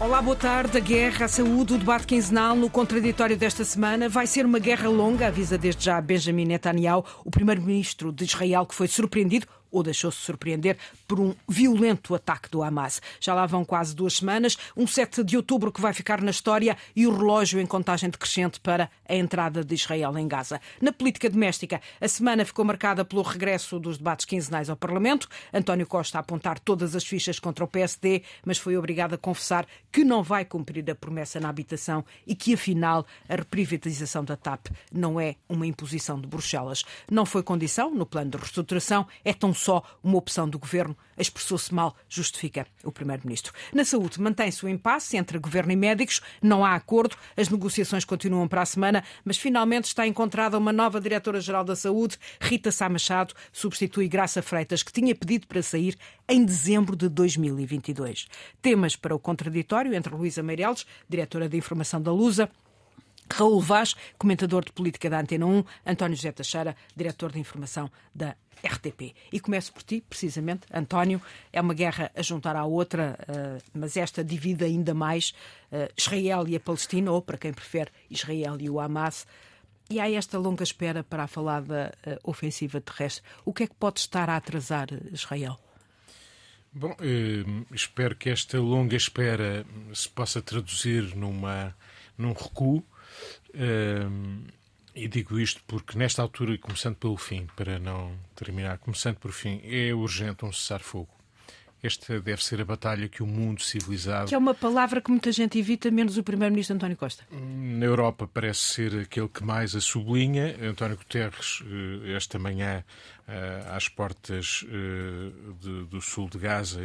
Olá, boa tarde. A guerra, a saúde, o debate quinzenal no contraditório desta semana vai ser uma guerra longa, avisa desde já Benjamin Netanyahu, o primeiro-ministro de Israel, que foi surpreendido ou deixou-se surpreender por um violento ataque do Hamas. Já lá vão quase duas semanas, um 7 de outubro que vai ficar na história e o relógio em contagem decrescente para a entrada de Israel em Gaza. Na política doméstica, a semana ficou marcada pelo regresso dos debates quinzenais ao Parlamento. António Costa a apontar todas as fichas contra o PSD, mas foi obrigado a confessar que não vai cumprir a promessa na habitação e que, afinal, a reprivatização da TAP não é uma imposição de Bruxelas. Não foi condição no plano de reestruturação, é tão só uma opção do governo, expressou-se mal, justifica o primeiro-ministro. Na saúde, mantém-se o impasse entre governo e médicos, não há acordo, as negociações continuam para a semana, mas finalmente está encontrada uma nova diretora-geral da saúde, Rita Sá Machado, substitui Graça Freitas, que tinha pedido para sair em dezembro de 2022. Temas para o contraditório entre Luísa Meireles, diretora de informação da Lusa, Raul Vaz, comentador de política da Antena 1, António José Teixeira, diretor de informação da RTP. E começo por ti, precisamente, António. É uma guerra a juntar à outra, uh, mas esta divide ainda mais uh, Israel e a Palestina, ou, para quem prefere, Israel e o Hamas. E há esta longa espera para a falada uh, ofensiva terrestre. O que é que pode estar a atrasar Israel? Bom, espero que esta longa espera se possa traduzir numa, num recuo. E digo isto porque, nesta altura, começando pelo fim, para não terminar, começando por fim, é urgente um cessar-fogo. Esta deve ser a batalha que o mundo civilizado. Que é uma palavra que muita gente evita, menos o Primeiro-Ministro António Costa. Na Europa parece ser aquele que mais a sublinha. António Guterres, eh, esta manhã, eh, às portas eh, do sul de Gaza,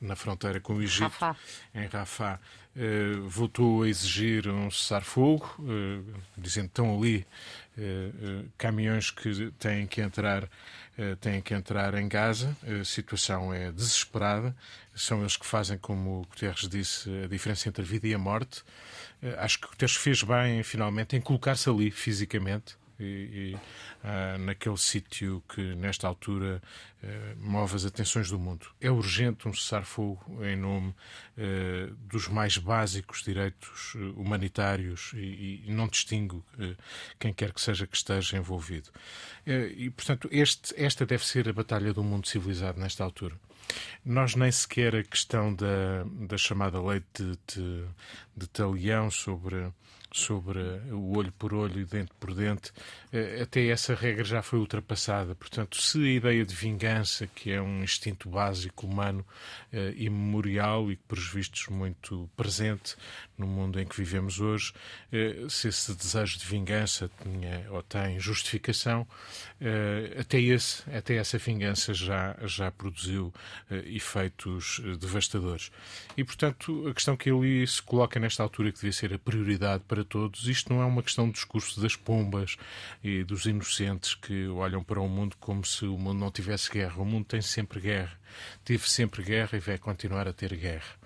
na fronteira com o Egito, em Rafah, voltou a exigir um cessar-fogo, eh, dizendo que estão ali eh, caminhões que têm que entrar têm que entrar em Gaza. A situação é desesperada. São eles que fazem, como o Guterres disse, a diferença entre a vida e a morte. Acho que o Guterres fez bem, finalmente, em colocar-se ali fisicamente e, e uh, naquele sítio que, nesta altura, uh, move as atenções do mundo. É urgente um cessar-fogo em nome uh, dos mais básicos direitos humanitários e, e não distingo quem quer que seja que esteja envolvido. e, portanto, este, esta deve ser a batalha do mundo civilizado nesta altura. Nós nem sequer a questão da, da chamada lei de, de, de Talião sobre sobre o olho por olho e dente por dente, eh, até essa regra já foi ultrapassada. Portanto, se a ideia de vingança, que é um instinto básico humano, eh, imemorial e, por vistos, muito presente no mundo em que vivemos hoje, eh, se esse desejo de vingança tinha ou tem justificação, até, esse, até essa vingança já, já produziu efeitos devastadores. E, portanto, a questão que ele se coloca nesta altura, que devia ser a prioridade para todos. Isto não é uma questão do discurso das pombas e dos inocentes que olham para o mundo como se o mundo não tivesse guerra. O mundo tem sempre guerra, teve sempre guerra e vai continuar a ter guerra.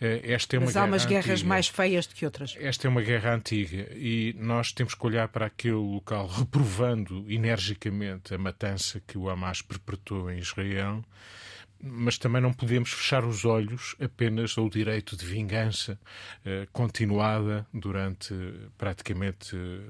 Eh, esta é uma Mas há umas guerras antiga. mais feias do que outras. Esta é uma guerra antiga e nós temos que olhar para aquele local reprovando energicamente a matança que o Hamas perpetrou em Israel mas também não podemos fechar os olhos apenas ao direito de vingança eh, continuada durante praticamente eh,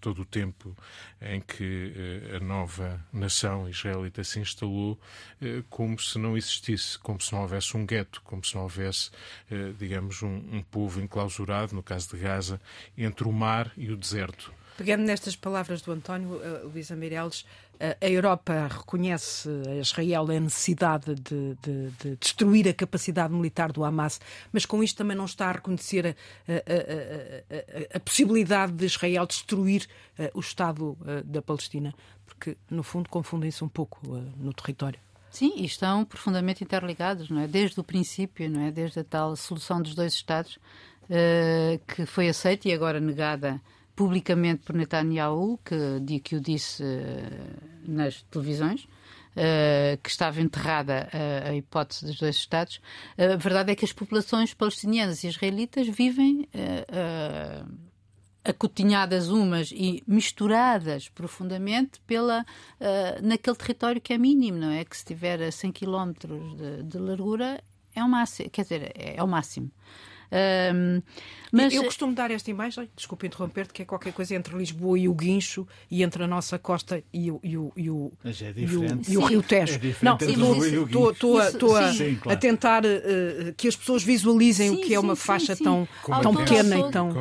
todo o tempo em que eh, a nova nação israelita se instalou, eh, como se não existisse, como se não houvesse um gueto, como se não houvesse, eh, digamos, um, um povo enclausurado, no caso de Gaza, entre o mar e o deserto. Pegando nestas palavras do António, uh, Luísa Meireles, uh, a Europa reconhece a Israel a necessidade de, de, de, destruir a capacidade militar do Hamas, mas com isto também não está a reconhecer a, a, a, a possibilidade de Israel destruir uh, o Estado da Palestina, porque no fundo confundem-se um pouco no território. Sim, e estão profundamente interligados, não é? Desde o princípio, não é? Desde a tal solução dos dois Estados que foi aceita e agora negada publicamente por Netanyahu, que, que o disse uh, nas televisões, uh, que estava enterrada uh, a hipótese dos dois Estados. a verdade é que as populações palestinianas e israelitas vivem acotinhadas umas e misturadas profundamente pela, naquele território que é mínimo, não é? Que se tiver a 100 km de, de largura é o máximo, quer dizer, é, é o máximo. Um, mas... Eu costumo dar esta imagem, desculpe interromper-te, que é qualquer coisa entre Lisboa e o Guincho e entre a nossa costa e o, e o, e o, mas é diferente. E o, e o Rio Tejo. É não, estou a, sim, claro. a tentar uh, que as pessoas visualizem sim, o que é uma sim, faixa tão, tão pequena e tão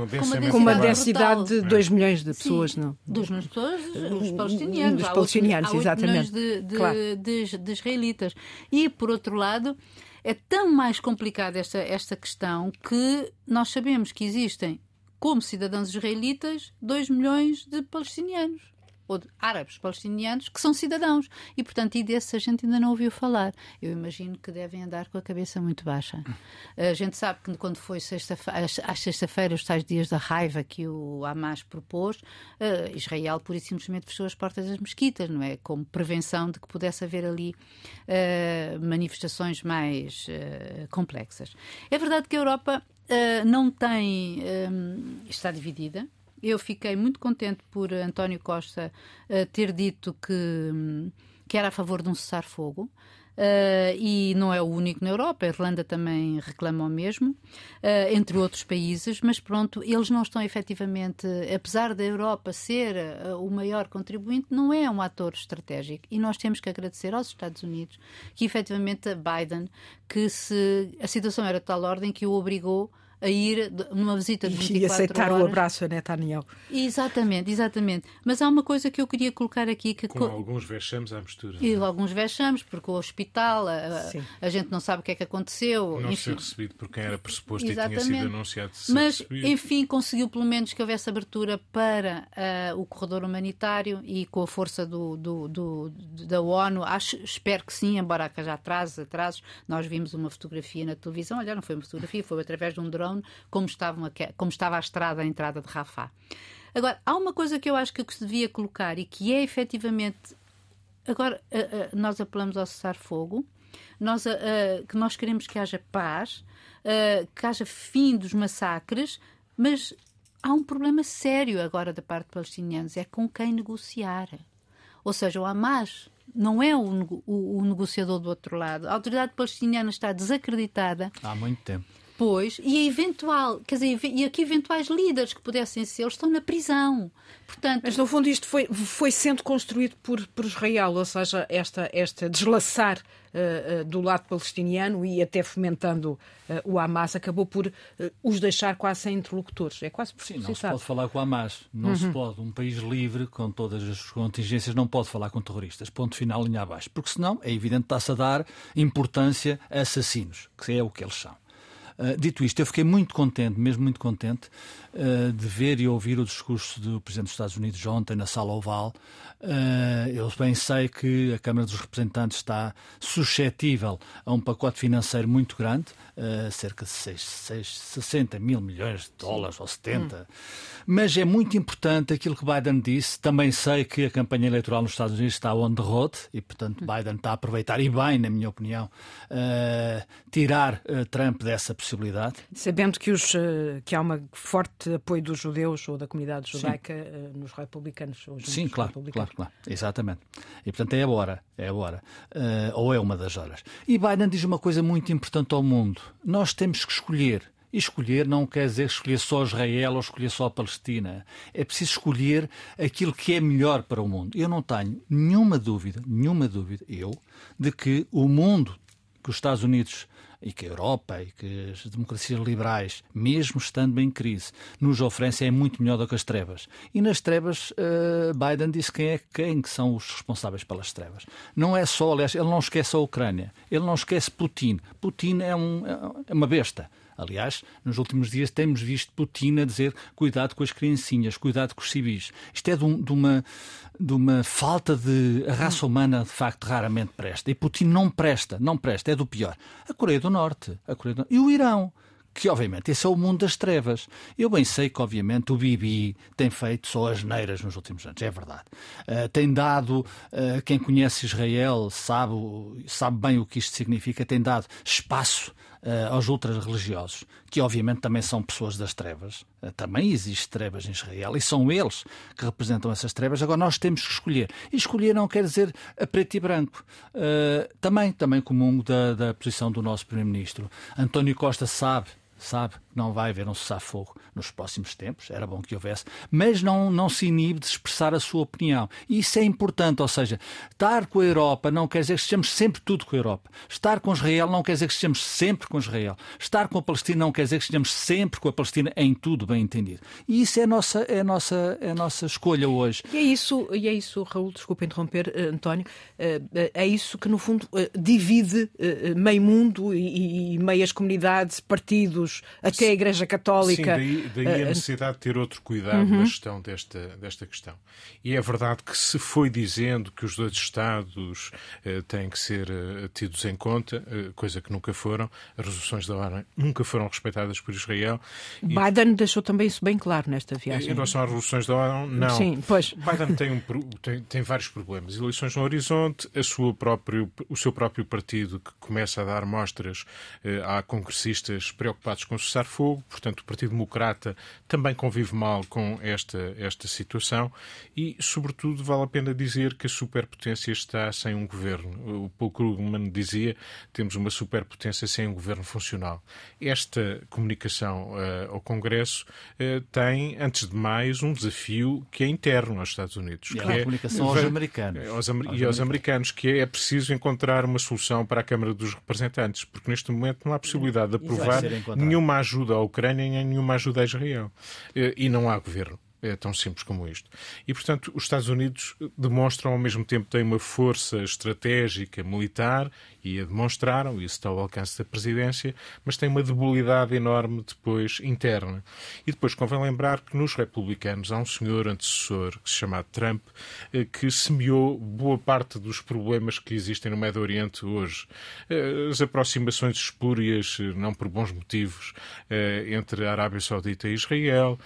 com uma densidade de 2 milhões de pessoas. Não. 2 milhões de pessoas, os palestinianos. Os palestinianos, exatamente. De, de, claro. de, de israelitas. E, por outro lado, é tão mais complicada esta, esta questão que nós sabemos que existem, como cidadãos israelitas, 2 milhões de palestinianos ou de árabes palestinianos que são cidadãos. E, portanto, e desses a gente ainda não ouviu falar. Eu imagino que devem andar com a cabeça muito baixa. A gente sabe que quando foi sexta às sexta-feira, os tais dias da raiva que o Hamas propôs, uh, Israel pura e simplesmente fechou as portas das mesquitas, não é? Como prevenção de que pudesse haver ali uh, manifestações mais uh, complexas. É verdade que a Europa não tem. está dividida eu fiquei muito contente por António Costa uh, ter dito que, que era a favor de um cessar-fogo. Uh, e não é o único na Europa, a Irlanda também reclama o mesmo, uh, entre outros países, mas pronto, eles não estão efetivamente, apesar da Europa ser uh, o maior contribuinte, não é um ator estratégico. E nós temos que agradecer aos Estados Unidos que efetivamente a Biden, que se a situação era de tal ordem que o obrigou a ir numa visita de 24 E aceitar horas. o abraço a Netanyahu. Exatamente, exatamente. Mas há uma coisa que eu queria colocar aqui. Que... Com alguns vexames à mistura. E alguns vexames, porque o hospital, a, a, gente não sabe o que é que aconteceu. Não enfim. ser recebido por quem era pressuposto exatamente. e tinha sido anunciado ser Mas, recebido. enfim, conseguiu pelo menos que houvesse abertura para uh, o corredor humanitário e com a força do, do, do da ONU, acho, espero que sim, embora já atrasos, atrasos. Nós vimos uma fotografia na televisão, olha, não foi uma fotografia, foi através de um drone como, estavam a, como estava a estrada, a entrada de Rafah. Agora, há uma coisa que eu acho que se devia colocar e que é efetivamente. Agora, nós apelamos ao cessar-fogo, nós, que nós queremos que haja paz, que haja fim dos massacres, mas há um problema sério agora da parte palestinianos: é com quem negociar. Ou seja, o Hamas não é o, o, o negociador do outro lado. A autoridade palestiniana está desacreditada. Há muito tempo depois, e eventual, quer dizer, e aqui eventuais líderes que pudessem ser, estão na prisão. Portanto, Mas no fundo isto foi, foi sendo construído por, por Israel, ou seja, esta, esta deslaçar uh, uh, do lado palestiniano e até fomentando uh, o Hamas acabou por os deixar quase sem interlocutores. É quase por Sim, não se pode falar com o Hamas. Não uhum. se pode. Um país livre, com todas as contingências, não pode falar com terroristas. Ponto final, linha abaixo. Porque senão, é evidente, está-se a dar importância a assassinos, que é o que eles são. Uh, dito isto, eu fiquei muito contente, mesmo muito contente, uh, de ver e ouvir o discurso do Presidente dos Estados Unidos ontem na Sala Oval. Uh, eu bem sei que a Câmara dos Representantes está suscetível a um pacote financeiro muito grande, cerca de 6, 6, 60 mil milhões de dólares ou 70. Hum. Mas é muito importante aquilo que Biden disse. Também sei que a campanha eleitoral nos Estados Unidos está on the road e, portanto, hum. Biden está a aproveitar, e bem, na minha opinião, tirar Trump dessa possibilidade. Sabendo que, os, eh, que há um forte apoio dos judeus ou da comunidade judaica Sim. Eh, nos republicanos. Sim, claro, claro, claro, exatamente. E portanto é a hora, é a hora, uh, ou é uma das horas. E Biden diz uma coisa muito importante ao mundo: nós temos que escolher. E escolher não quer dizer escolher só Israel ou escolher só a Palestina. É preciso escolher aquilo que é melhor para o mundo. Eu não tenho nenhuma dúvida, nenhuma dúvida, eu, de que o mundo que os Estados Unidos e que a Europa e que as democracias liberais, mesmo estando em crise, nos oferecem é muito melhor do que as trevas. E nas trevas, uh, Biden disse quem é quem que são os responsáveis pelas trevas. Não é só, aliás, ele não esquece a Ucrânia, ele não esquece Putin. Putin é, um, é uma besta. Aliás, nos últimos dias temos visto Putin a dizer cuidado com as criancinhas, cuidado com os civis. Isto é de, um, de, uma, de uma falta de. A raça humana, de facto, raramente presta. E Putin não presta, não presta, é do pior. A Coreia do Norte, a Coreia do e o Irão que obviamente esse é o mundo das trevas. Eu bem sei que obviamente o Bibi tem feito só as neiras nos últimos anos, é verdade. Uh, tem dado, uh, quem conhece Israel sabe, sabe bem o que isto significa, tem dado espaço uh, aos ultra-religiosos, que obviamente também são pessoas das trevas, Também existe trevas em Israel e são eles que representam essas trevas. Agora nós temos que escolher. E escolher não quer dizer a preto e branco. Uh, também, também comungo da, da posição do nosso Primeiro-Ministro. António Costa sabe sabe não vai haver um cessar-fogo nos próximos tempos, era bom que houvesse, mas não, não se inibe de expressar a sua opinião. E isso é importante, ou seja, estar com a Europa não quer dizer que estejamos sempre tudo com a Europa. Estar com Israel não quer dizer que estejamos sempre com Israel. Estar com a Palestina não quer dizer que estejamos sempre com a Palestina em tudo bem entendido. E isso é a nossa, é a nossa, é a nossa escolha hoje. E é isso, e é isso Raul, desculpa interromper, uh, António, uh, é isso que no fundo divide meio mundo e, meias comunidades, partidos, a Igreja Católica. Sim, daí, daí a eh, necessidade de ter outro cuidado uhum. na gestão desta, desta questão. E é verdade que se foi dizendo que os dois Estados eh, têm que ser eh, tidos em conta, eh, coisa que nunca foram, as resoluções da ONU nunca foram respeitadas por Israel. Biden e... deixou também isso bem claro nesta viagem. Em relação às resoluções da ONU, não. Sim, pois. Biden tem, um, tem, tem vários problemas. Eleições no horizonte, a sua próprio, o seu próprio partido que começa a dar mostras eh, a congressistas preocupados com cessar-fogo, portanto, o Partido Democrata também convive mal com esta, esta situação e, sobretudo, vale a pena dizer que a superpotência está sem um governo. O Paul Krugman dizia temos uma superpotência sem um governo funcional. Esta comunicação uh, ao Congresso uh, tem, antes de mais, um desafio que é interno aos Estados Unidos. E que a é, comunicação aos americanos. Aos, aos e aos americanos, que é, é preciso encontrar uma solução para a Câmara dos Representantes, porque neste momento não há possibilidade de aprovar nenhuma ajuda à Ucrânia nem nenhuma ajuda a Israel. Eh, e não há governo. É tão simples como isto. E, portanto, os Estados Unidos demonstram ao mesmo tempo têm uma força estratégica militar e a demonstraram, isso está ao alcance da presidência, mas tem uma debilidade enorme depois interna. E depois convém lembrar que nos republicanos há um senhor antecessor, que se chama Trump, eh, que semeou boa parte dos problemas que existem no Médio Oriente hoje. Eh, as aproximações espúrias, eh, não por bons motivos, entre a Arábia Saudita e Israel,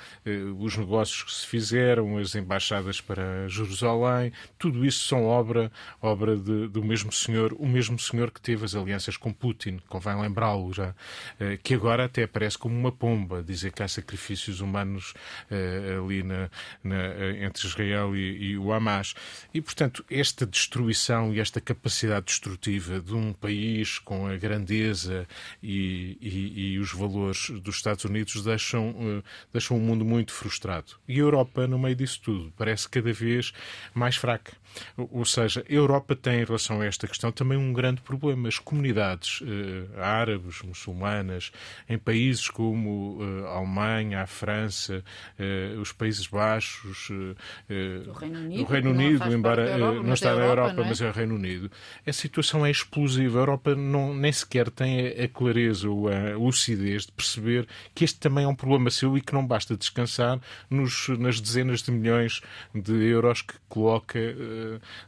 os negócios que se fizeram, as embaixadas para Jerusalém, tudo isso são obra, obra de, do mesmo senhor, o mesmo senhor que teve as alianças com Putin, convém lembrá-lo já, eh, que agora até aparece como uma pomba, dizer que há sacrifícios humanos eh, ali na, na, eh, entre Israel e, e, o Hamas. E, portanto, esta destruição e esta capacidade destrutiva de um país com a grandeza e, e, e os valores dos Estados Unidos deixam, deixam o mundo muito frustrado. E a Europa, no meio disso tudo, parece cada vez mais fraca. Ou seja, a Europa tem, em relação a esta questão, também um grande problema. As comunidades eh, árabes, muçulmanas, em países como eh, a Alemanha, a França, eh, os Países Baixos, o Reino Unido, o Reino Unido embora Europa, não está na Europa, Europa é? mas é o Reino Unido, a situação é explosiva. A Europa não, nem sequer tem a clareza ou a lucidez de perceber que este também é um problema seu e que não basta descansar nos, nas dezenas de milhões de euros que coloca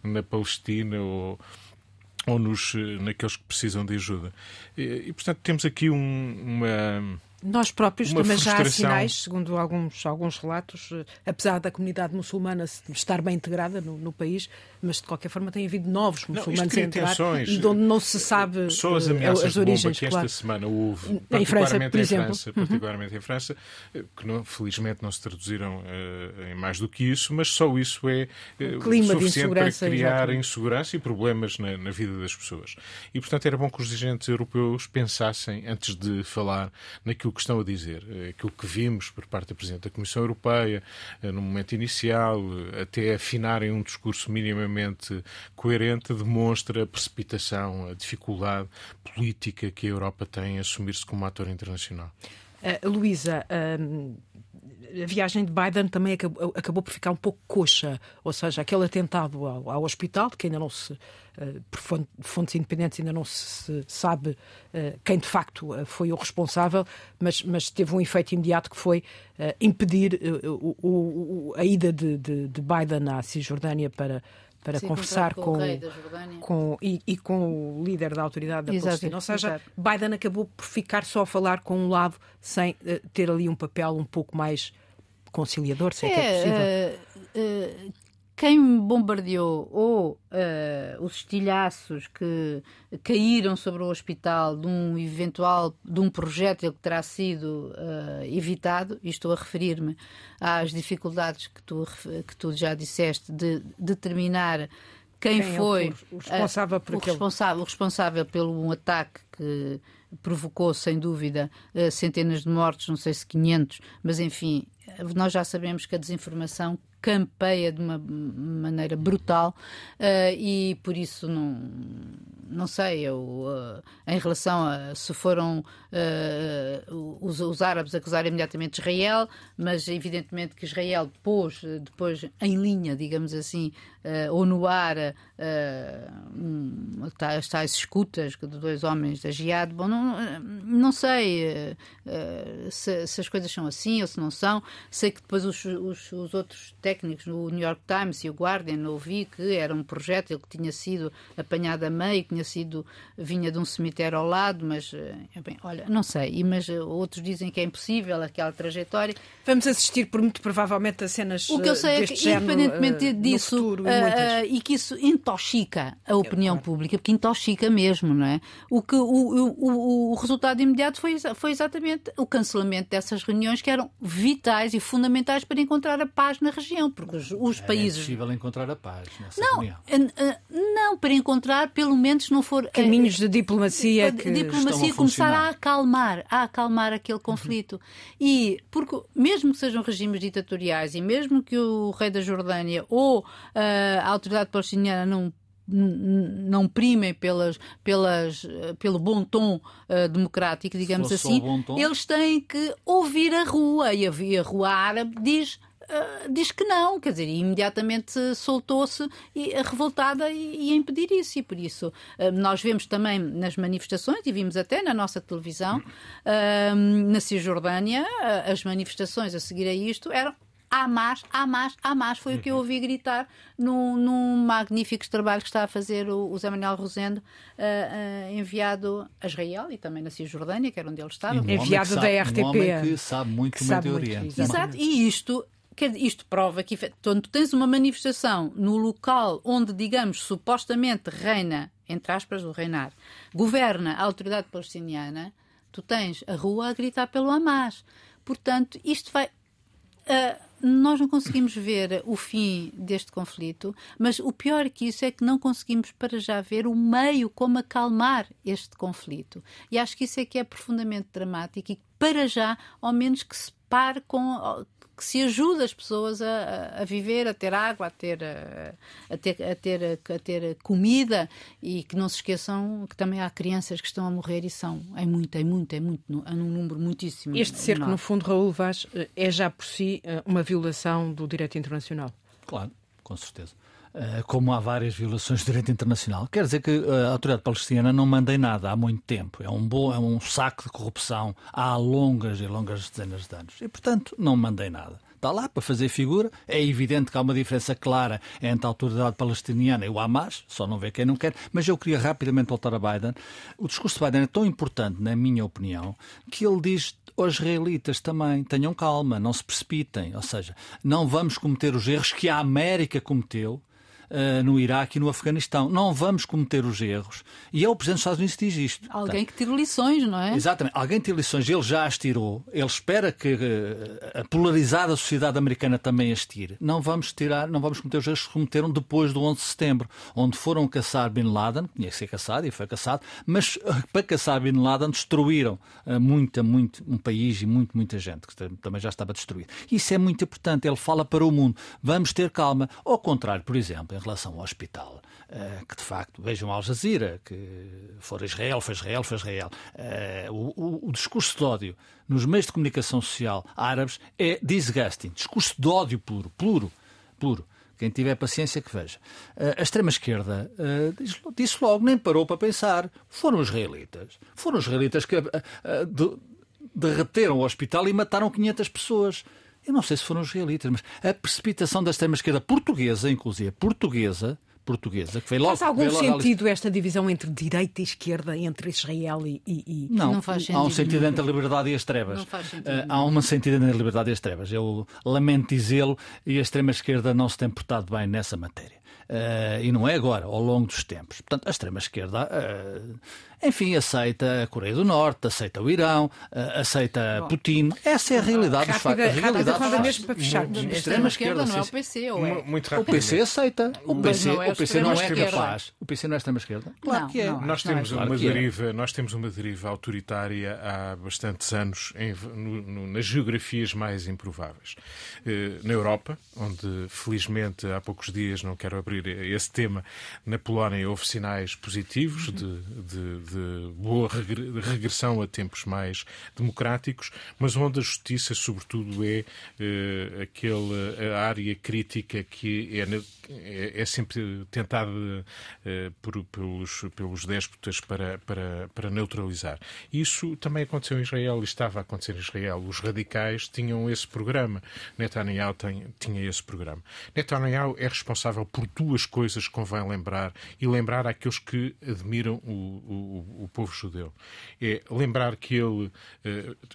na Palestina ou ou nos, naqueles que precisam de ajuda. E, e portanto, temos aqui um, uma nós próprios também já há sinais, segundo alguns, alguns relatos, eh, apesar da comunidade muçulmana estar bem integrada no, no país, mas de qualquer forma tem havido novos muçulmanos não, a entrar tensões, de onde não se sabe só as, eh, ameaças as origens. que claro. esta semana houve, em França, por exemplo. Em França, particularmente uhum. em França, eh, que não, felizmente não se traduziram uh, em mais do que isso, mas só isso é uh, clima suficiente para criar insegurança e problemas na, na vida das pessoas. E, portanto, era bom que os dirigentes europeus pensassem, antes de falar naquilo aquilo que estão a dizer, eh, aquilo que vimos por parte da Presidente da Comissão Europeia eh, no momento inicial, até afinarem um discurso minimamente coerente, demonstra a precipitação, a dificuldade política que a Europa tem em assumir-se como ator internacional. Uh, Luísa, uh, a viagem de Biden também acabou, acabou, por ficar um pouco coxa, ou seja, aquele atentado ao, ao hospital, que ainda não se, uh, por fontes independentes, ainda não se sabe uh, quem de facto uh, foi o responsável, mas, mas, teve um efeito imediato que foi impedir a ida de, de, de Biden à Cisjordânia para para conversar com, com, com e, e, com o líder da autoridade da exato, Palestina. Ou seja, exato. Biden acabou por ficar só a falar com um lado sem uh, ter ali um papel um pouco mais conciliador, se é, é que é possível. Uh, uh, quem bombardeou ou os estilhaços que caíram sobre o hospital de um eventual de um projétil que terá sido uh, evitado, e estou a referir-me às dificuldades que tu, que tu já disseste de determinar quem, quem foi o responsável, por o, responsável, o responsável pelo um ataque que provocou, sem dúvida, centenas de mortos, não sei se 500, mas enfim, nós já sabemos que a desinformação campeia de uma maneira brutal uh, e por isso não, não sei, eu, uh, em relação a se foram uh, os, os, árabes acusarem imediatamente Israel, mas evidentemente que Israel pôs depois em linha, digamos assim, ou no ar um, as tais escutas de dois homens da Jihad. Bom, não, não sei se, se, as coisas são assim ou se não são. Sei que depois os, os, os outros técnicos no New York Times e o Guardian ouvi que era um projétil que tinha sido apanhado a meio, que tinha sido, vinha de um cemitério ao lado, mas, eh, bem, olha, não sei, mas eh, outros dizem que é impossível aquela trajetória. Vamos assistir por muito provavelmente a cenas O que eu sei é que, independentemente disso, futuro, uh, e, que isso intoxica a opinião claro. pública, porque intoxica mesmo, não é? O, que, o, o, o resultado imediato foi, foi exatamente o cancelamento dessas reuniões que eram vitais e fundamentais para encontrar a paz na região, porque os, os é países. É possível encontrar a paz nessa não, reunião. Não, para encontrar, pelo menos, não for. Caminhos de diplomacia. Que diplomacia a começar a acalmar, a acalmar aquele conflito. Uhum. E, porque, mesmo que sejam regimes ditatoriais e mesmo que o rei da Jordânia ou uh, a autoridade palestiniana não não primem pelas, pelas, pelo bom tom uh, democrático, digamos assim, eles têm que ouvir a rua. E a, a rua árabe diz Uh, diz que não, quer dizer, imediatamente soltou-se revoltada e, a impedir isso. E por isso uh, nós vemos também nas manifestações, e vimos até na nossa televisão, uh, na Cisjordânia, as manifestações a seguir a isto eram Hamas, Hamas, Hamas, foi o que eu ouvi gritar num, num magnífico trabalho que está a fazer o, o Zé Manuel Rosendo, uh, uh, enviado a Israel e também na Cisjordânia, que era onde ele estava. Um enviado da sabe, RTP. Um homem que sabe muito que sabe muito, Oriente. Exato, e isto isto prova que quando tens uma manifestação no local onde, digamos, supostamente reina, entre aspas, o reinar, governa a autoridade palestiniana, tu tens a rua a gritar pelo Hamas. Portanto, isto vai. Uh, nós não conseguimos ver o fim deste conflito, mas o pior que isso é que não conseguimos para já ver o meio como acalmar este conflito. E acho que isso é que é profundamente dramático e para já, ao menos que se pare com que se ajude as pessoas a, a viver, a ter água, a ter, a, ter, a, ter, a ter comida e que não se esqueçam que também há crianças que estão a morrer e são é muito, é muito, é muito, é num número muitíssimo. Este cerco, no fundo, Raul Vaz, é já por si eh, uma violação do direito internacional. Claro, com certeza. Eh, como há várias violações de direito internacional. Quer dizer que eh, a autoridade palestina não manda em nada há muito tempo. É um, bom, é um saco de corrupção há longas e longas dezenas de anos. E, portanto, não manda em nada está lá para fazer figura. É evidente que há uma diferença clara entre a autoridade palestiniana e o Hamas, só não vê quem não quer. Mas eu queria rapidamente voltar a Biden. O discurso de Biden é tão importante, na minha opinião, que ele diz aos israelitas também, tenham calma, não se precipitem. Ou seja, não vamos cometer os erros que a América cometeu uh, no Iraque e no Afeganistão. Não vamos cometer os erros. E é o Presidente dos Estados Unidos que diz isto. Alguém que tire lições, não é? Exatamente. Alguém tire lições. Ele já as tirou. Ele espera que uh, a polarizada sociedade americana também as tire. Não vamos tirar, não vamos cometer os erros que cometeram depois do 11 de setembro, onde foram caçar Bin Laden, tinha que ser caçado e foi caçado, mas uh, para caçar Bin Laden destruíram uh, muita, muito, um país e muito, muita gente, que também já estava destruído. Isso é muito importante. Ele fala para o mundo. Vamos ter calma. Ao contrário, por exemplo, em relação ao hospital, eh, que de facto, vejam Al Jazeera, que for Israel, foi Israel, foi Israel. Eh, o, o, discurso de ódio nos meios de comunicação social árabes é disgusting. Discurso de ódio puro, puro, puro. Quem tiver paciência que veja. Eh, a extrema-esquerda disse logo, nem parou para pensar. Foram os israelitas. Foram os israelitas que derreteram o hospital e mataram 500 pessoas. Eu não sei se foram os israelitas, mas a precipitação da extrema-esquerda portuguesa, inclusive portuguesa, portuguesa, que foi logo. Faz algum sentido ali... esta divisão entre direita e esquerda, entre Israel e. e... Não, não faz sentido. Há um sentido entre a liberdade e as trevas. Não faz sentido. Uh, há um sentido entre a liberdade e as trevas. Eu lamento dizê-lo e a extrema-esquerda não se tem portado bem nessa matéria. Uh, e não é agora, ao longo dos tempos. Portanto, a extrema-esquerda, uh, enfim, aceita a Coreia do Norte, aceita o Irão, aceita Bom, Putin. Essa é a realidade dos factos. A realidade mesmo para fechar. A extrema-esquerda não é o PC, ou é? Muito o PC aceita. O PC não é, o PC não é capaz. O PC não é extrema-esquerda? Claro não, que é. Não, nós, temos uma é. deriva, nós temos uma deriva autoritária há bastantes anos em, no, no, nas geografias mais improváveis. na Europa, onde felizmente há poucos dias, não quero abrir esse tema, na Polónia houve sinais positivos de, de, de boa regressão a tempos mais democráticos, mas onde a justiça, sobretudo, é uh, aquele, a área crítica que é, é, é sempre tentada uh, por, pelos, pelos déspotas para, para, para neutralizar. Isso também aconteceu em Israel e estava a acontecer em Israel. Os radicais tinham esse programa. Netanyahu tem, tinha esse programa. Netanyahu é responsável por duas coisas que convém lembrar e lembrar àqueles que admiram o, o, o povo judeu. É lembrar que ele uh,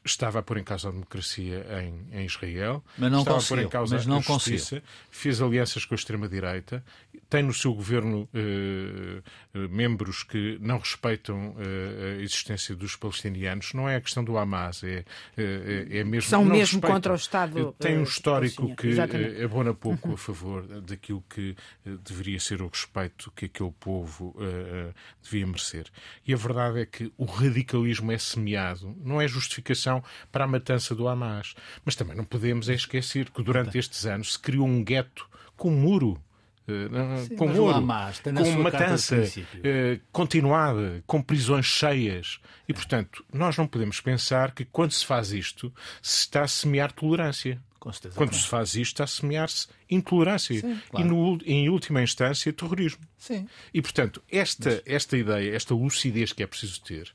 estava a pôr em causa a democracia em, em Israel, mas não estava a pôr em causa mas não a justiça, conseguiu. fez alianças com a extrema-direita, tem no seu governo uh, uh, membros que não respeitam a existência dos palestinianos. Não é a questão do Hamas, é, é, é mesmo. São mesmo contra o Estado. Tem um histórico que abona pouco uhum. a favor daquilo que deveria ser o respeito que aquele povo uh, devia merecer. E a verdade é que o radicalismo é semeado, não é justificação para a matança do Hamas. Mas também não podemos é esquecer que durante estes anos se criou um gueto com um muro. Uh, Sim, com muro, Hamas, com matança uh, continuada, com prisões cheias. E, portanto, nós não podemos pensar que quando se faz isto, se está a semear tolerância. Quando se faz isto, está a semear-se intolerância Sim, claro. e, no, em última instância, terrorismo. Sim. E, portanto, esta, esta ideia, esta lucidez que é preciso ter,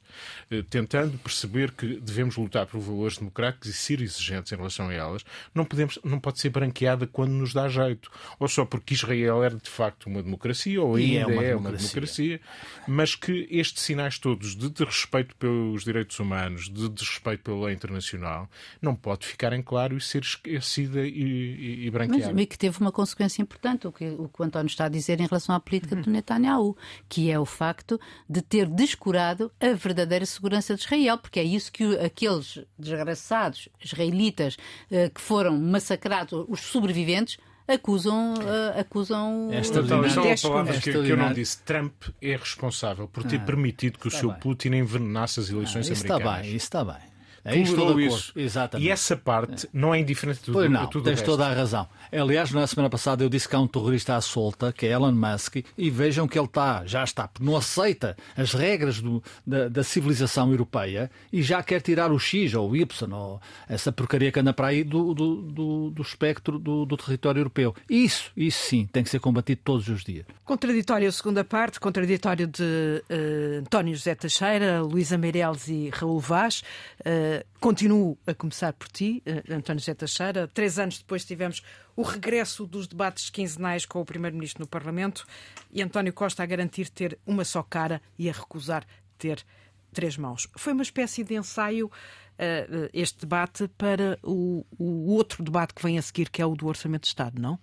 eh, tentando perceber que devemos lutar por valores democráticos e ser exigentes em relação a elas, não, podemos, não pode ser branqueada quando nos dá jeito. Ou só porque Israel era de facto uma democracia, ou ainda é uma, é uma democracia, mas que estes sinais todos de, de respeito pelos direitos humanos, de, de respeito pela lei internacional, não pode ficar em claro e ser esquecida e, e, e branqueada. Mas, que teve uma consequência importante, o que o, que o António está a dizer em relação à política do Netanyahu, que é o facto de ter descurado a verdadeira segurança de Israel, porque é isso que aqueles desgraçados israelitas uh, que foram massacrados, os sobreviventes, acusam, uh, acusam Esta então, são palavras que, que, eu não disse. Trump é responsável por ter ah, permitido que o seu bem. Putin envenenasse as eleições ah, isso americanas. Está bem, isso está bem. É tolerou isso. Exatamente. E essa parte não é indiferente do Pois não, tudo tens toda a razão. Aliás, na semana passada eu disse que há um terrorista à solta, que é Elon Musk, e vejam que ele está, já está, não aceita as regras do, da, da, civilização europeia e já quer tirar o X ou o Y, ou essa porcaria que anda para aí do, do, do, do espectro do, do território europeu. Isso, isso sim, tem que ser combatido todos os dias. Contraditório a segunda parte, contraditório de uh, António José Teixeira, Luísa Meireles e Raul Vaz. Uh, continuo a começar por ti, uh, António José Teixeira. Três anos depois tivemos o regresso dos debates quinzenais com o Primeiro-Ministro no Parlamento e António Costa a garantir ter uma só cara e a recusar ter três mãos. Foi uma espécie de ensaio uh, este debate para o, o outro debate que vem a seguir, que é o do Orçamento de Estado, não?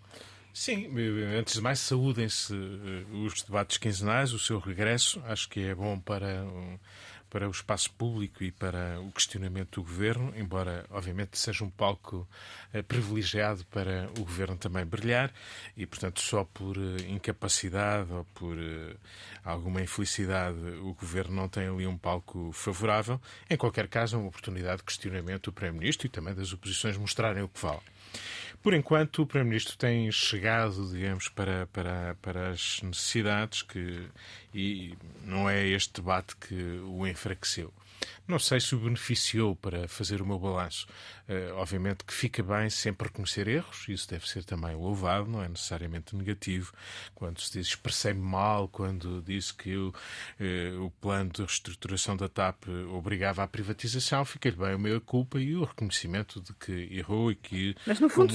Sim, antes de mais, saúdem-se os debates quinzenais, o seu regresso. Acho que é bom para para o espaço público e para o questionamento do governo, embora, obviamente, seja um palco eh, privilegiado para o governo também brilhar e, portanto, só por eh, incapacidade ou por eh, alguma infelicidade o governo não tem ali um palco favorável. Em qualquer caso, é uma oportunidade de questionamento do Primeiro-Ministro e também das oposições mostrarem o que vale. Por enquanto, o Primeiro-Ministro tem chegado, digamos, para, para, para as necessidades que, e não é este debate que o enfraqueceu. Não sei se o beneficiou para fazer o meu balanço. Uh, obviamente que fica bem sempre reconhecer erros, isso deve ser também louvado, não é necessariamente negativo. Quando se diz expressei-me mal, quando disse que eu, uh, o plano de reestruturação da TAP obrigava à privatização, fica-lhe bem a minha culpa e o reconhecimento de que errou e que. Mas no fundo,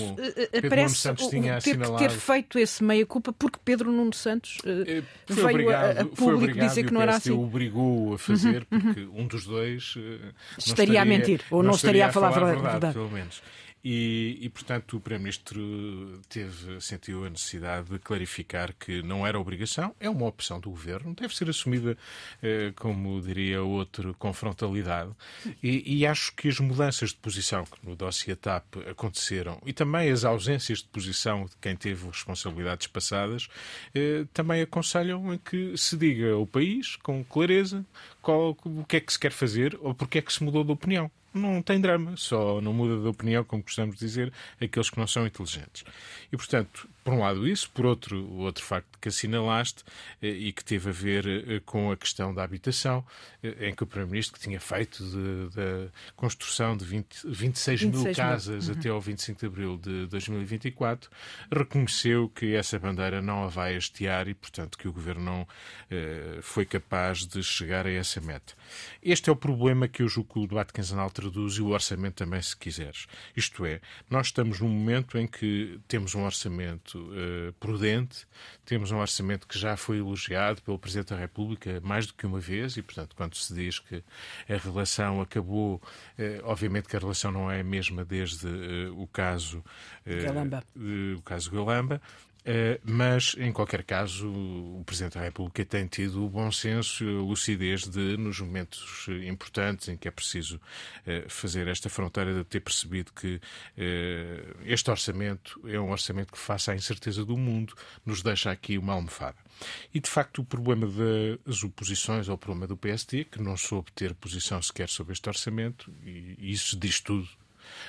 parece Santos tinha ter, assinalado... ter feito esse meia-culpa porque Pedro Nuno Santos uh, veio obrigado, a, a público dizer que não era assim. obrigou a fazer, uhum, porque uhum. um dos dois estaria, estaria, a mentir ou não, não estaria, estaria, a falar, a falar a verdade, pelo menos. E, e, portanto, o Primeiro-Ministro teve, sentiu a necessidade de clarificar que não era obrigação, é uma opção do Governo, deve ser assumida, eh, como diria outro, com frontalidade. E, e, acho que as mudanças de posição que no dossiê TAP aconteceram e também as ausências de posição de quem teve responsabilidades passadas eh, também aconselham a que se diga ao país com clareza qual, o que é que se quer fazer ou porque é que se mudou de opinião não tem drama, só não muda de opinião, como gostamos de dizer, aqueles que não são inteligentes. E, portanto, por um lado isso, por outro, o outro facto que assinalaste eh, e que teve a ver eh, com a questão da habitação, eh, em que o Primeiro-Ministro, que tinha feito da construção de 20, 26, 26 mil casas mil. até ao 25 de abril de 2024, reconheceu que essa bandeira não a vai hastear e, portanto, que o Governo não foi capaz de chegar a essa meta. Este é o problema que eu julgo que o debate quinzenal traduz e o orçamento também, se quiseres. Isto é, nós estamos num momento em que temos um orçamento uh, prudente, temos um orçamento que já foi elogiado pelo Presidente da República mais do que uma vez e, portanto, quando se diz que a relação acabou, uh, obviamente que a relação não é a mesma desde uh, o caso Galamba. o caso Galamba, eh, mas, em qualquer caso, o Presidente da República tem tido o bom senso e a lucidez de, nos momentos importantes em que é preciso eh, fazer esta fronteira, de ter percebido que eh, este orçamento é um orçamento que, face à incerteza do mundo, nos deixa aqui uma almofada. E, de facto, o problema das oposições, ou o problema do PSD, que não soube ter posição sequer sobre este orçamento, e isso diz tudo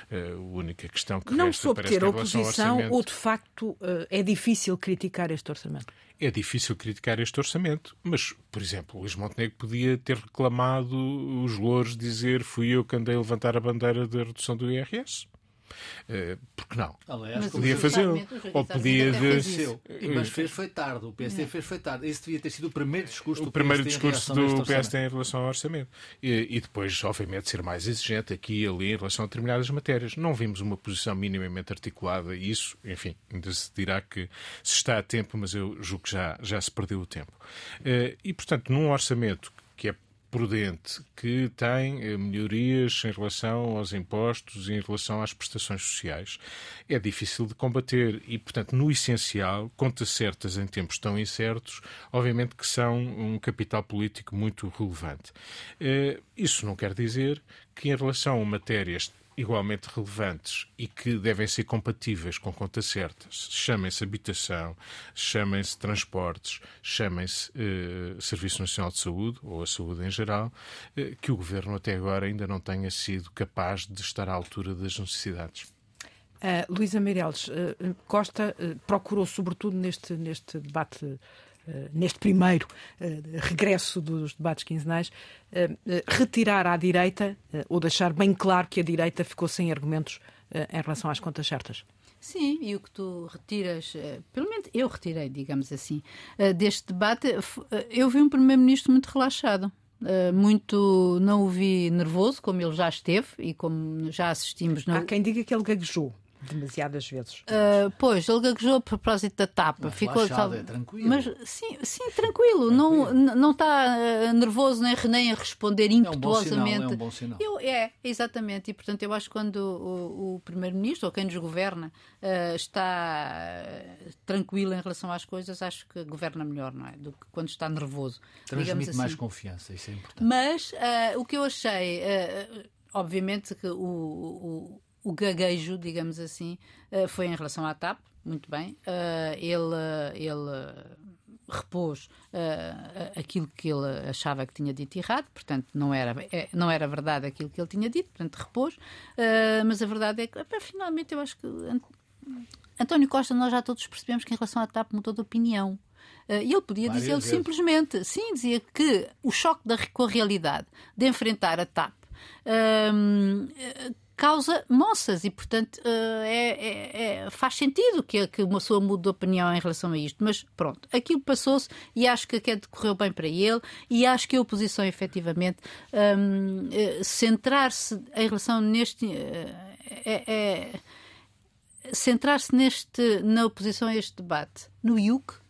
a única questão que não resta soube ter oposição ou de facto eh, é difícil criticar este orçamento? É difícil criticar este orçamento, mas, por exemplo, Luís Montenegro podia ter reclamado os louros, dizer fui eu que andei a levantar a bandeira da redução do IRS. Uh, porque não? Aliás, podia fazê-lo. Ou podia. De... Mas fez foi tarde. O PSD fez foi tarde. Esse devia ter sido o primeiro discurso o do primeiro PSD discurso do PSD em relação ao orçamento. E, e, depois, obviamente, ser mais exigente aqui e ali em relação a determinadas matérias. Não vimos uma posição minimamente articulada e isso, enfim, ainda se dirá que se está a tempo, mas eu julgo que já, já se perdeu o tempo. Uh, e, portanto, num orçamento que é prudente, que tem eh, melhorias em relação aos impostos e em relação às prestações sociais. É difícil de combater e, portanto, no essencial, contas certas em tempos tão incertos, obviamente que são um capital político muito relevante. Eh, isso não quer dizer que, em relação a matérias igualmente relevantes e que devem ser compatíveis com contas certas. Chamem-se habitação, chamem-se transportes, chamem-se eh, Serviço Nacional de Saúde ou a saúde em geral, eh, que o Governo até agora ainda não tenha sido capaz de estar à altura das necessidades. Uh, Luísa Meireles, uh, Costa uh, procurou, sobretudo neste, neste debate neste primeiro uh, regresso dos debates quinzenais, uh, retirar à direita ou deixar bem claro que a direita ficou sem argumentos em relação às contas certas. Sim, e o que tu retiras, pelo menos eu retirei, digamos assim, deste debate, eu vi um primeiro-ministro muito relaxado. muito, não o vi nervoso, como ele já esteve e como já assistimos. No... Há quem diga que ele gaguejou demasiadas vezes. Uh, pois, ele gaguejou a propósito da tapa. Mas Ficou sal... é tranquilo. Mas sim, sim tranquilo. tranquilo. Não, não está uh, nervoso nem, nem a responder impetuosamente. É um bom sinal. É, um bom sinal. Eu, é, exatamente. E portanto, eu acho que quando o, o Primeiro-Ministro ou quem nos governa uh, está tranquilo em relação às coisas, acho que governa melhor, não é? Do que quando está nervoso. Transmite assim. mais confiança, isso é importante. Mas o que eu achei, obviamente, que o, o o gaguejo, digamos assim, uh, foi em relação à TAP, muito bem. Uh, ele, ele repôs uh, aquilo que ele achava que tinha dito errado, portanto, não era, é, não era verdade aquilo que ele tinha dito, portanto, repôs. mas a verdade é que, finalmente, eu acho que António Costa, nós já todos percebemos que em relação à TAP mudou de opinião. E ele podia dizer simplesmente, sim, dizia que o choque da, com a realidade de enfrentar a TAP causa moças e, portanto, eh, é, é, é, faz sentido que, que uma pessoa mude de opinião em relação a isto. Mas pronto, aquilo passou-se e acho que até decorreu bem para ele e acho que a oposição, efetivamente, um, eh, centrar-se em relação neste. Eh, é, é centrar-se neste na oposição a este debate no IUC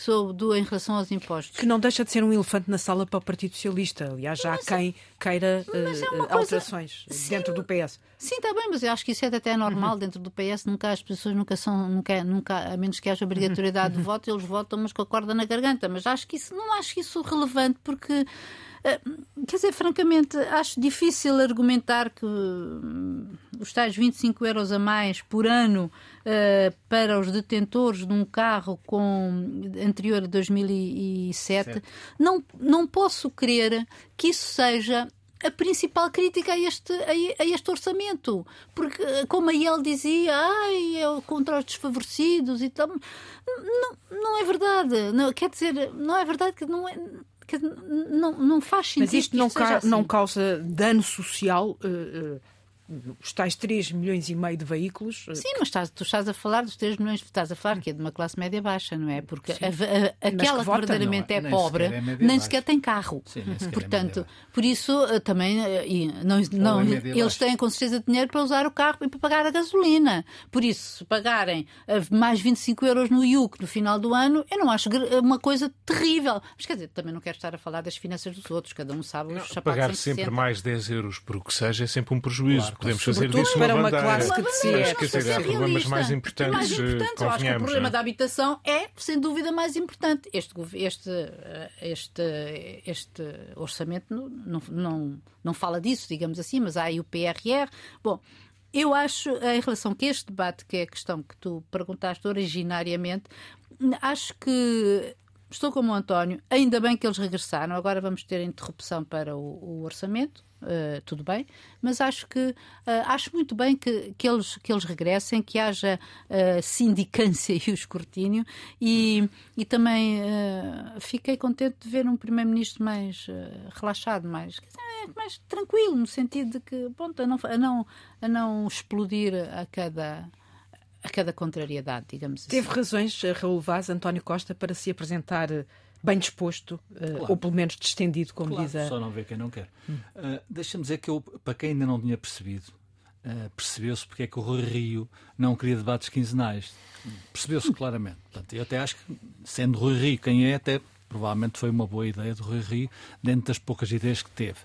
sobre do, em relação aos impostos. Que não deixa de ser um elefante na sala para o Partido Socialista. Aliás, já há quem queira uh, é coisa... alterações Sim, dentro do PS. Sim, está bem, mas eu acho que isso é até normal uhum. dentro do PS. Nunca as pessoas nunca são, nunca, nunca, a menos que haja obrigatoriedade de voto, eles votam, mas com a corda na garganta. Mas acho que isso não acho isso relevante porque eh, quer dizer, francamente, acho difícil argumentar que hum, os tais 25 euros a mais por ano uh, para os detentores de um carro com, anterior a 2007, não, não posso crer que isso seja a principal crítica a este, a, este orçamento. Porque, eh, como a ele dizia, ai, é contra os desfavorecidos e tal. Não, não é verdade. Não, quer dizer, não é verdade que não é não, não faz sentido. Mas isto não, ca assim. não causa dano social? Uh, uh, os tais 3 milhões e meio de veículos. Eh, Sim, mas estás, tu estás a falar dos 3 milhões, estás a falar que é de uma classe média baixa, não é? Porque a, a, aquela que, que verdadeiramente é, nem pobre sequer é nem sequer tem carro. Sim, sequer é Portanto, é por isso eh, também eh, e não, não, é eles têm com certeza dinheiro para usar o carro e para pagar a gasolina. Por isso, se pagarem mais 25 euros no IUC no final do ano, eu não acho uma coisa terrível. Mas quer dizer, também não quero estar a falar das finanças dos outros, cada um sabe os não, Pagar sempre mais 10 euros por o que seja é sempre um prejuízo. Claro podemos fazer disso para uma, bandeira. classe que decide. Mas, quer dizer, há problemas mais importantes. Mais importante, eu acho que o problema é? da habitação é, sem dúvida, mais importante. Este, este, este, este orçamento não, não, não fala disso, digamos assim, mas há aí o PRR. Bom, eu acho, em relação a este debate, que é a questão que tu perguntaste originariamente, acho que estou como o António, ainda bem que eles regressaram, agora vamos ter interrupção para o, o orçamento, uh, tudo bem, mas acho que uh, acho muito bem que, que, eles, que eles regressem, que haja uh, sindicância e o escrutínio e, e também fiquei contente de ver um primeiro-ministro mais relaxado, mais, mais tranquilo, no sentido de que, ponto, a não, a não, a não explodir a cada a cada contrariedade, digamos Teve assim. Teve razões, Raul Vaz, António Costa, para se apresentar bem disposto, uh, claro. ou pelo menos distendido, como claro, diz a. Só não vê quem não quer. Hum. Uh, Deixa-me dizer que eu, para quem ainda não tinha percebido, uh, percebeu-se porque é que o Rui Rio não queria debates quinzenais. Percebeu-se claramente. Portanto, eu até acho que, sendo Rui Rio quem é, até provavelmente foi uma boa ideia do Rui Rio, dentro das poucas ideias que teve.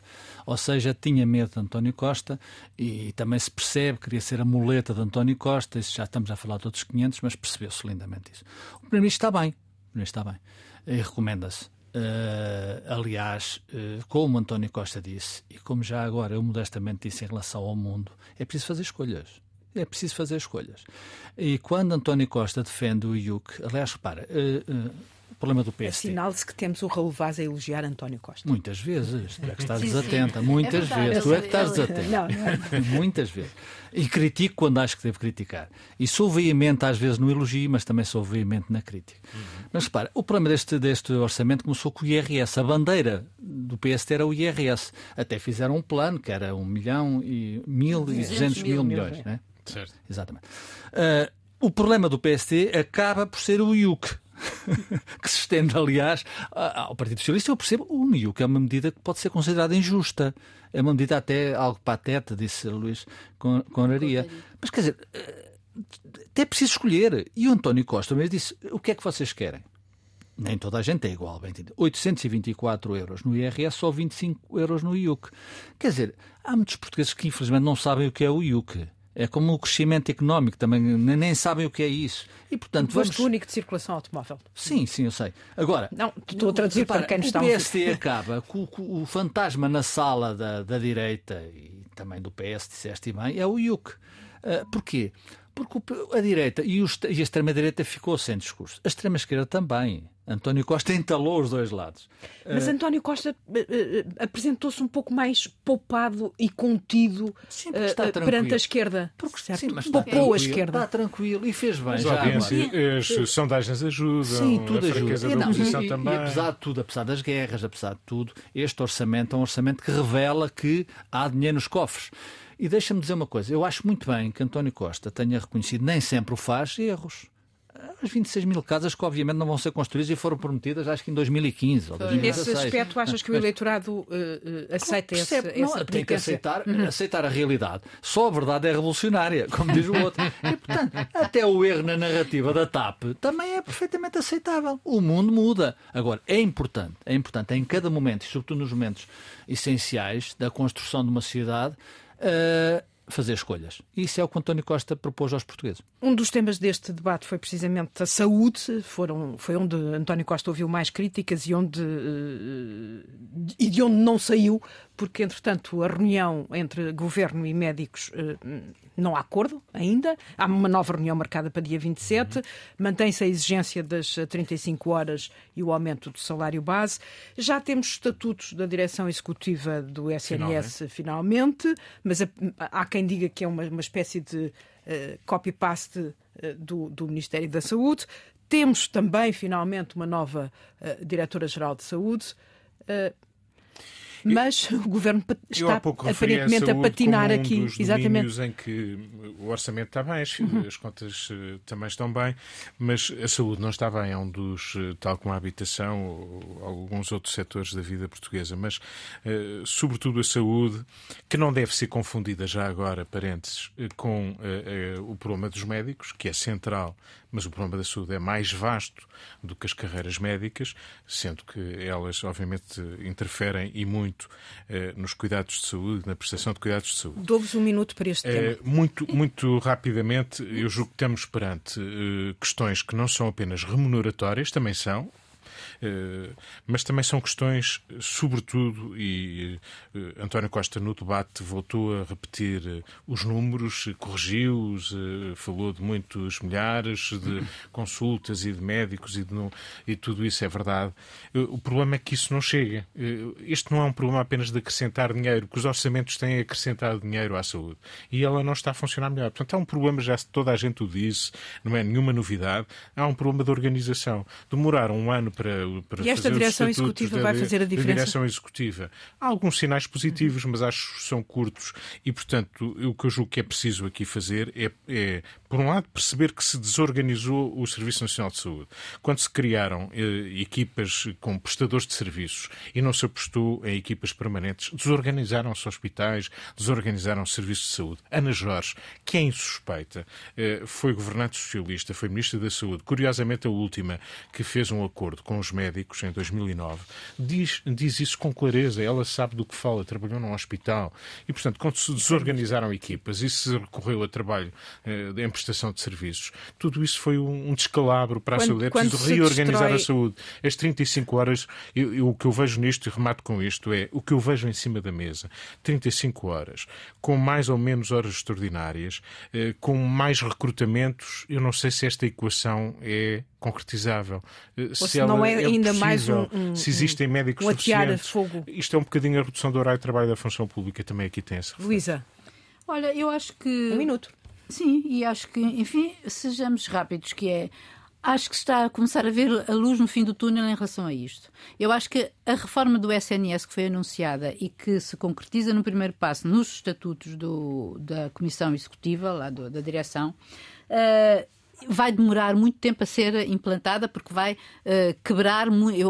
Ou seja, tinha medo de António Costa e também se percebe, queria ser a muleta de António Costa, isso já estamos a falar de outros 500, mas percebeu-se lindamente isso. O Primeiro-Ministro está bem, o Primeiro-Ministro está bem e recomenda-se. Uh, aliás, uh, como António Costa disse, e como já agora eu modestamente disse em relação ao mundo, é preciso fazer escolhas. É preciso fazer escolhas. E quando António Costa defende o IUC, aliás, repara, uh, problema do PSD. Assinale-se que temos o Raul Vaz a elogiar António Costa. Muitas vezes. Tu é que estás desatenta. Sim. Muitas é vezes. Tu é que estás desatenta. Não, não. Muitas vezes. E critico quando acho que devo criticar. E sou veemente às vezes no elogio, mas também sou veemente na crítica. Uhum. Mas repara, o problema deste, deste orçamento começou com o IRS. A bandeira do PSD era o IRS. Até fizeram um plano que era um milhão e mil e duzentos mil, mil milhões. Né? Certo. Exatamente. Uh, o problema do PSD acaba por ser o IUC que se estende, aliás, ao Partido Socialista. Eu percebo o que é uma medida que pode ser considerada injusta. É uma medida até algo pateta, disse Luís Conraria. Mas quer dizer, eh, até é preciso escolher. E o António Costa mesmo disse: o que é que vocês querem? Nem toda a gente é igual, bem entendido. 824 euros no IRS, só 25 euros no IUC. Quer dizer, há muitos portugueses que infelizmente não sabem o que é o IUC. É como o crescimento económico também, nem sabem o que é isso. E, portanto, vamos... único de circulação automóvel. Sim, sim, eu sei. Agora, não, estou a traduzir repara, para quem está O PSD acaba com, com, o fantasma na sala da, da direita e também do PS, disseste bem, é o IUC. Uh, porquê? Porque a direita e, os, e a extrema-direita ficou sem discurso. A extrema-esquerda também. António Costa entalou os dois lados. Mas uh, António Costa uh, uh, apresentou-se um pouco mais poupado e contido sim, perante a esquerda. Porque, certo, sim, mas poupou a esquerda. Está tranquilo e fez bem. Mas, já as sondagens ajudam, sim, tudo a fraqueza ajuda. da oposição e, também. E, apesar de tudo, apesar das guerras, apesar de tudo, este orçamento é um orçamento que revela que há dinheiro nos cofres. E deixa-me dizer uma coisa: eu acho muito bem que António Costa tenha reconhecido, nem sempre o faz, erros. as 26 mil casas que obviamente não vão ser construídas e foram prometidas acho que em 2015 ou 2016. Nesse aspecto, achas que o eleitorado uh, uh, aceita esse, essa não, Tem que aceitar, uhum. aceitar a realidade. Só a verdade é revolucionária, como diz o outro. E, portanto, até o erro na narrativa da TAP também é perfeitamente aceitável. O mundo muda. Agora, é importante, é importante em cada momento, e sobretudo nos momentos essenciais da construção de uma sociedade, uh, fazer escolhas. Isso é o que António Costa propôs aos portugueses. Um dos temas deste debate foi precisamente a saúde. Foram, foi onde António Costa ouviu mais críticas e, onde, eh, e de onde não saiu, porque, entretanto, a reunião entre governo e médicos eh, não há acordo ainda. Há uma nova reunião marcada para dia 27. Uhum. Mantém-se a exigência das 35 horas e o aumento do salário base. Já temos estatutos da direção executiva do SNS, finalmente, finalmente mas há quem diga que é uma, uma espécie de uh, copy-paste uh, do, do Ministério da Saúde. Temos também, finalmente, uma nova uh, Diretora-Geral de Saúde. Uh, mas o governo está aparentemente a, a patinar um aqui. Dos Exatamente. em que o orçamento está bem, uhum. as contas uh, também estão bem, mas a saúde não está bem. É um dos, uh, tal como a habitação ou alguns outros setores da vida portuguesa, mas uh, sobretudo a saúde, que não deve ser confundida já agora, parênteses, com o problema dos médicos, que é central mas o problema da saúde é mais vasto do que as carreiras médicas, sendo que elas, obviamente, interferem e muito eh, nos cuidados de saúde, na prestação de cuidados de saúde. Dou-vos um minuto para este eh, tema. Muito, muito rapidamente, eu julgo que estamos perante eh, questões que não são apenas remuneratórias, também são, mas também são questões, sobretudo, e eh, António Costa no debate voltou a repetir eh, os números, corrigiu-os, falou de muitos milhares de consultas e de médicos e, de e tudo isso é verdade. O problema é que isso não chega. Este não é um problema apenas de acrescentar dinheiro, porque os orçamentos têm acrescentado dinheiro à saúde e ela não está a funcionar melhor. Portanto, há um problema, já toda a gente o disse, não é nenhuma novidade, há um problema de organização. Demoraram um ano para para e esta direção executiva vai fazer a diferença? direção executiva. Há alguns sinais positivos, mas acho que são curtos e, portanto, o que eu julgo que é preciso aqui fazer é, é por um lado, perceber que se desorganizou o Serviço Nacional de Saúde. Quando se criaram eh, equipas com prestadores de serviços e não se apostou em equipas permanentes, desorganizaram-se hospitais, desorganizaram-se serviços de saúde. Ana Jorge, que é insuspeita, eh, foi governante socialista, foi ministra da Saúde, curiosamente a última que fez um acordo com os médicos em 2009, diz, diz isso com clareza. Ela sabe do que fala, trabalhou num hospital. E, portanto, quando se desorganizaram equipas e se recorreu a trabalho eh, em prestação de serviços, tudo isso foi um, descalabro para a quando, saúde. É preciso reorganizar destrói... a saúde. As 35 horas, eu, eu, o que eu vejo nisto, e remato com isto, é o que eu vejo em cima da mesa. 35 horas, com mais ou menos horas extraordinárias, eh, com mais recrutamentos, eu não sei se esta equação é concretizável. Eh, Ou se, se não é, é ainda possível, mais um, um, se existem médicos um suficientes. fogo. Isto é um bocadinho a redução do horário de trabalho da função pública, também aqui tem essa. Luísa. Olha, eu acho que. Um minuto. Sim, e acho que, enfim, sejamos rápidos, que é. Acho que está a começar a ver a luz no fim do túnel em relação a isto. Eu acho que a reforma do SNS que foi anunciada e que se concretiza no primeiro passo nos estatutos do, da Comissão Executiva, lá do, da direção, uh, vai demorar muito tempo a ser implantada porque vai uh, quebrar,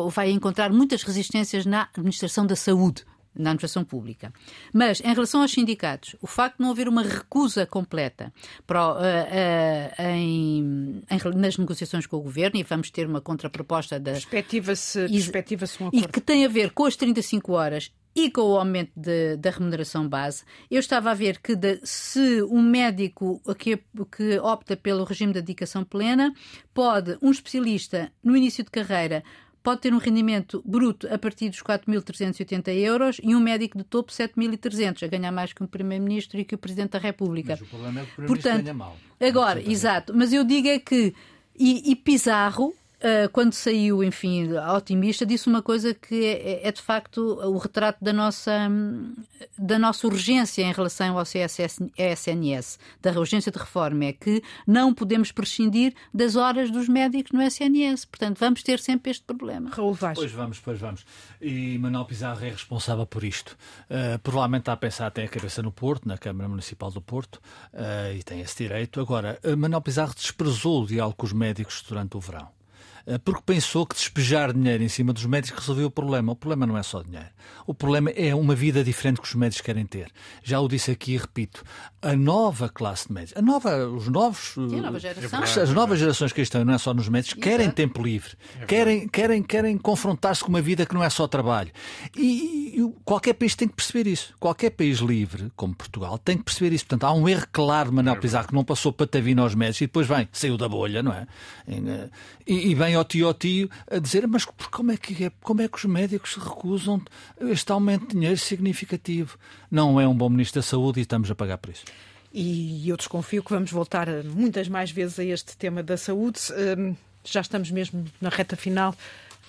vai encontrar muitas resistências na administração da saúde na administração pública. Mas, em relação aos sindicatos, o facto de não haver uma recusa completa para, uh, uh, em, em, nas negociações com o governo, e vamos ter uma contraproposta da. Perspectiva-se perspectiva um acordo. E que tem a ver com as 35 horas e com o aumento de, da remuneração base, eu estava a ver que de, se um médico que, que opta pelo regime de dedicação plena pode, um especialista no início de carreira, pode ter um rendimento bruto a partir dos 4.380 euros e um médico de topo 7.300, a ganhar mais que um Primeiro-Ministro e que o Presidente da República. Mas o problema é que o Primeiro-Ministro ganha mal. Agora, exato, mas eu digo é que, e, e Pizarro quando saiu, enfim, otimista, disse uma coisa que é, é, é, de facto o retrato da nossa, da nossa urgência em relação ao CSNS, da urgência de reforma, é que não podemos prescindir das horas dos médicos no SNS. Portanto, vamos ter sempre este problema. Raul Vaz. Pois vamos, pois vamos. E Manuel Pizarro é responsável por isto. Uh, provavelmente está a pensar, tem a cabeça no Porto, na Câmara Municipal do Porto, uh, e tem esse direito. Agora, Manuel Pizarro desprezou o diálogo com os médicos durante o verão. Eh, porque pensou que despejar dinheiro em cima dos médicos resolveu o problema. O problema não é só dinheiro. O problema é uma vida diferente que os médicos querem ter. Já o disse aqui e repito. A nova classe de médicos, a nova, os novos. Sim, nova geração. As novas gerações que estão, não é só nos médicos, querem tempo livre. É querem, querem, querem confrontar-se com uma vida que não é só trabalho. E, e, qualquer país tem que perceber isso. Qualquer país livre, como Portugal, tem que perceber isso. Portanto, há um erro claro de Manuel é Pizarro que não passou para patavina aos médicos e depois vem, saiu da bolha, não é? Eh, e, e vem ao tio ao tio a dizer mas como é, que é, como é que os médicos recusam este aumento de dinheiro significativo? Não é um bom Ministro da Saúde e estamos a pagar por isso. E eu desconfio que vamos voltar muitas mais vezes a este tema da saúde. Hum, já estamos mesmo na reta final.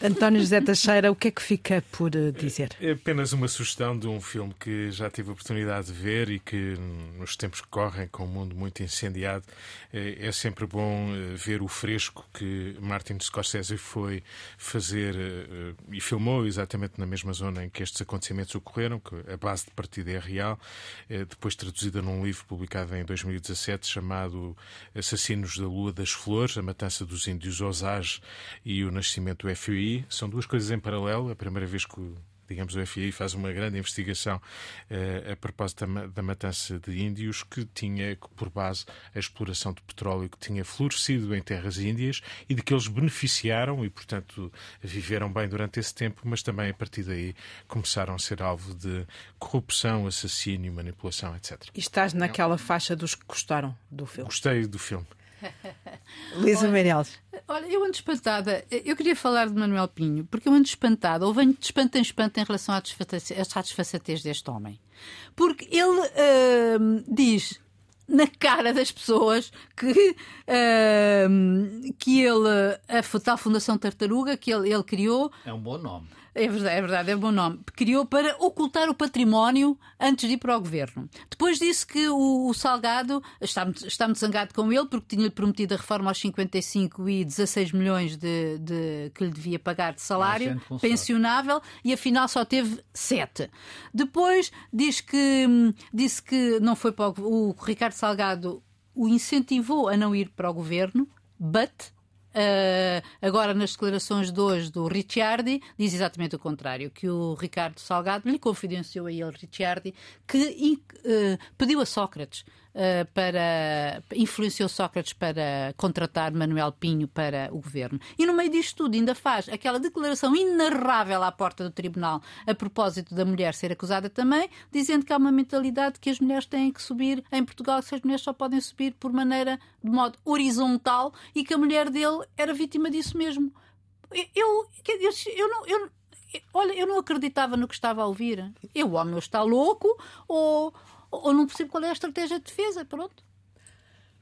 António José Teixeira, o que é que fica por eh, dizer? É apenas uma sugestão de um filme que já tive a oportunidade de ver e que, nos tempos que correm, com o um mundo muito incendiado, é, é sempre bom eh, ver o fresco que Martin Scorsese foi fazer eh, e filmou exatamente na mesma zona em que estes acontecimentos ocorreram, que a base de partida é real, depois traduzida num livro publicado em 2017 chamado Assassinos da Lua das Flores, a matança dos índios Osage e o nascimento do FUI são duas coisas em paralelo. A primeira vez que digamos, o FII faz uma grande investigação uh, a propósito da, da, matança de índios que tinha por base a exploração de petróleo que tinha florescido em terras índias e de que eles beneficiaram e, portanto, viveram bem durante esse tempo, mas também a partir daí começaram a ser alvo de corrupção, assassínio, manipulação, etc. E estás naquela faixa dos que gostaram do filme? Gostei do filme. Luísa Meirelles. Olha, eu ando espantada. Eu queria falar de Manuel Pinho, porque eu ando espantada, ou venho de espanto em espanto em relação à desfaçatez deste homem. Porque ele uh, diz na cara das pessoas que, uh, que ele, a tal Fundação Tartaruga que ele, ele criou. É um bom nome. É verdade, é verdade, é bom nome. Criou para ocultar o património antes de ir para o governo. Depois disse que o, o Salgado está muito, está muito zangado com ele porque tinha-lhe prometido a reforma aos 55 e 16 milhões de, de que lhe devia pagar de salário pensionável e afinal só teve 7. Depois diz que, disse que não foi para o, o Ricardo Salgado o incentivou a não ir para o governo, but Uh, agora, nas declarações de hoje do Ricciardi, diz exatamente o contrário, que o Ricardo Salgado lhe confidenciou a ele, Ricciardi, que uh, pediu a Sócrates uh, para. influenciou Sócrates para contratar Manuel Pinho para o governo. E no meio disto tudo ainda faz aquela declaração inarrável à porta do tribunal a propósito da mulher ser acusada também, dizendo que há uma mentalidade que as mulheres têm que subir em Portugal, que as mulheres só podem subir por maneira de modo horizontal e que a mulher dele era vítima disso mesmo. Eu, eu, eu, não, eu, olha, eu não acreditava no que estava a ouvir. Eu, o homem está louco ou, ou não percebo qual é a estratégia de defesa. Pronto.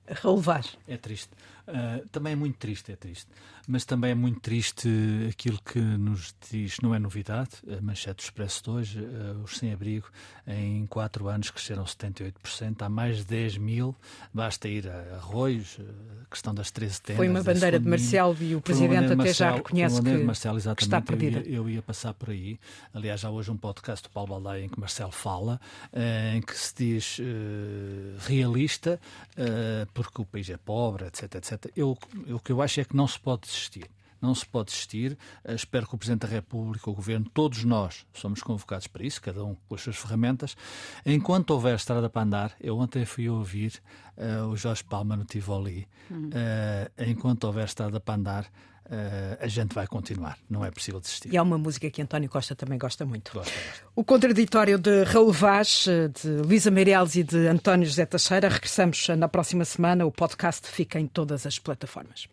Raul Vaz. É triste. Uh, também é muito triste, é triste. Mas também é muito triste aquilo que nos diz, não é novidade, a manchete Expresso de hoje, uh, os sem-abrigo em 4 anos cresceram 78%, há mais de 10 mil, basta ir a Arroios, a questão das 13 tendas. Foi uma bandeira de Marcel e o Presidente até Marcel, já reconhece que, Marcel, que, está perdida. Eu ia, eu ia, passar por aí, aliás há hoje um podcast do Paulo Baldaia em que Marcel fala, uh, em que se diz realista, porque o país é pobre, etc, etc. Eu o que eu acho é que não se pode desistir. Não se pode desistir. Uh, espero que o Presidente da República, o Governo, todos nós somos convocados para isso, cada um com as suas ferramentas. Enquanto houver estrada para andar, eu ontem fui ouvir uh, o Jorge Palma no Tivoli. Uhum. enquanto houver estrada para andar, Uh, a gente vai continuar, não é possível desistir. E há uma música que António Costa também gosta muito. Gosta, gosta. O contraditório de Raul Vaz, de Luísa Meireles e de António José Teixeira. Regressamos na próxima semana. O podcast fica em todas as plataformas.